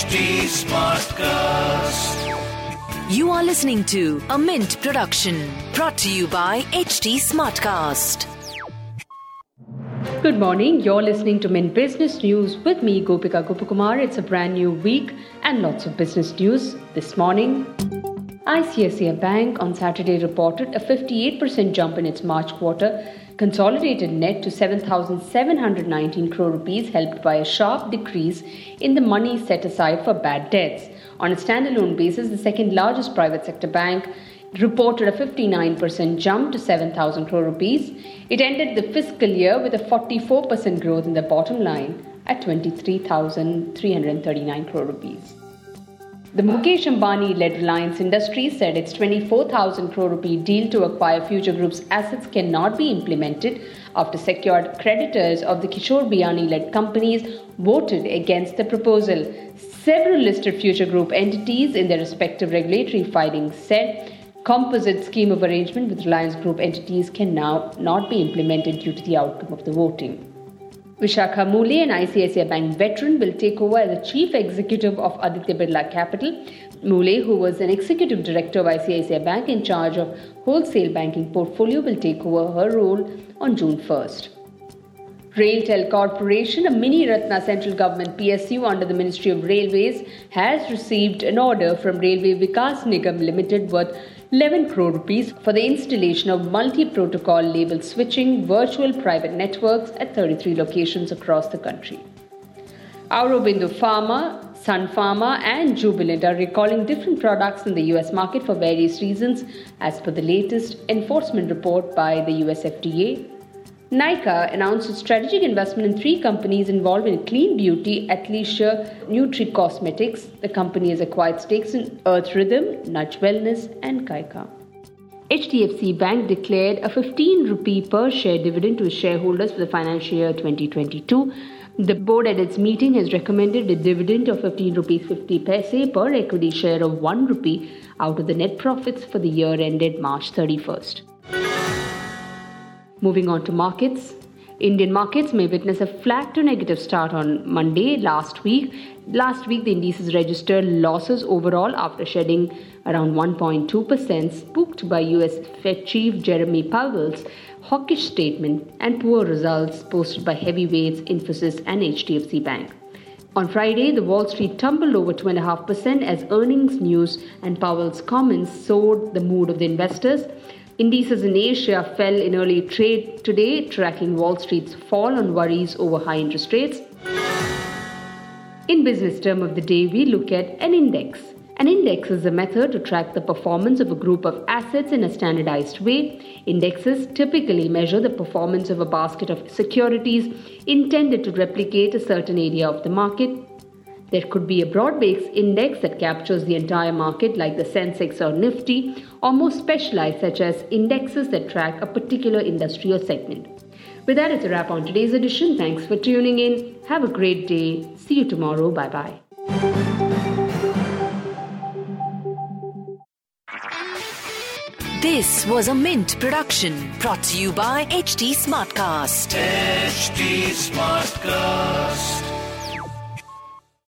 HT Smartcast. You are listening to a Mint production brought to you by HT Smartcast. Good morning. You're listening to Mint Business News with me, Gopika Gopakumar. It's a brand new week and lots of business news this morning. ICICI Bank on Saturday reported a 58% jump in its March quarter consolidated net to 7,719 crore rupees, helped by a sharp decrease in the money set aside for bad debts. On a standalone basis, the second largest private sector bank reported a 59% jump to 7,000 crore rupees. It ended the fiscal year with a 44% growth in the bottom line at 23,339 crore rupees. The Mukesh Ambani led Reliance Industries said its 24,000 crore rupee deal to acquire Future Group's assets cannot be implemented after secured creditors of the Kishore Biyani led companies voted against the proposal. Several listed Future Group entities in their respective regulatory filings said composite scheme of arrangement with Reliance Group entities can now not be implemented due to the outcome of the voting. Vishakha Mulye, an ICICI Bank veteran, will take over as the chief executive of Aditya Birla Capital. Mulye, who was an executive director of ICICI Bank in charge of wholesale banking portfolio, will take over her role on June 1st. Railtel Corporation, a mini Ratna central government PSU under the Ministry of Railways, has received an order from Railway Vikas Nigam Limited worth 11 crore rupees for the installation of multi-protocol label switching virtual private networks at 33 locations across the country. Aurobindo Pharma, Sun Pharma and Jubilant are recalling different products in the US market for various reasons as per the latest enforcement report by the US FDA Nykaa announced its strategic investment in three companies involved in clean beauty, athleisure, Nutri Cosmetics. The company has acquired stakes in Earth Rhythm, Nudge Wellness, and Kaika. HDFC Bank declared a 15 rupee per share dividend to its shareholders for the financial year 2022. The board at its meeting has recommended a dividend of 15 rupees 50 paise per equity share of 1 rupee out of the net profits for the year ended March 31st. Moving on to markets. Indian markets may witness a flat to negative start on Monday last week. Last week, the indices registered losses overall after shedding around 1.2%, spooked by US Fed Chief Jerome Powell's hawkish statement and poor results posted by heavyweights Infosys and HDFC Bank. On Friday, the Wall Street tumbled over 2.5% as earnings news and Powell's comments soared the mood of the investors. Indices in Asia fell in early trade today, tracking Wall Street's fall on worries over high interest rates. In business term of the day, we look at an index. An index is a method to track the performance of a group of assets in a standardized way. Indexes typically measure the performance of a basket of securities intended to replicate a certain area of the market. There could be a broad based index that captures the entire market, like the Sensex or Nifty, or more specialized, such as indexes that track a particular industry or segment. With that, it's a wrap on today's edition. Thanks for tuning in. Have a great day. See you tomorrow. Bye bye. This was a Mint production brought to you by HT Smartcast. HT Smartcast.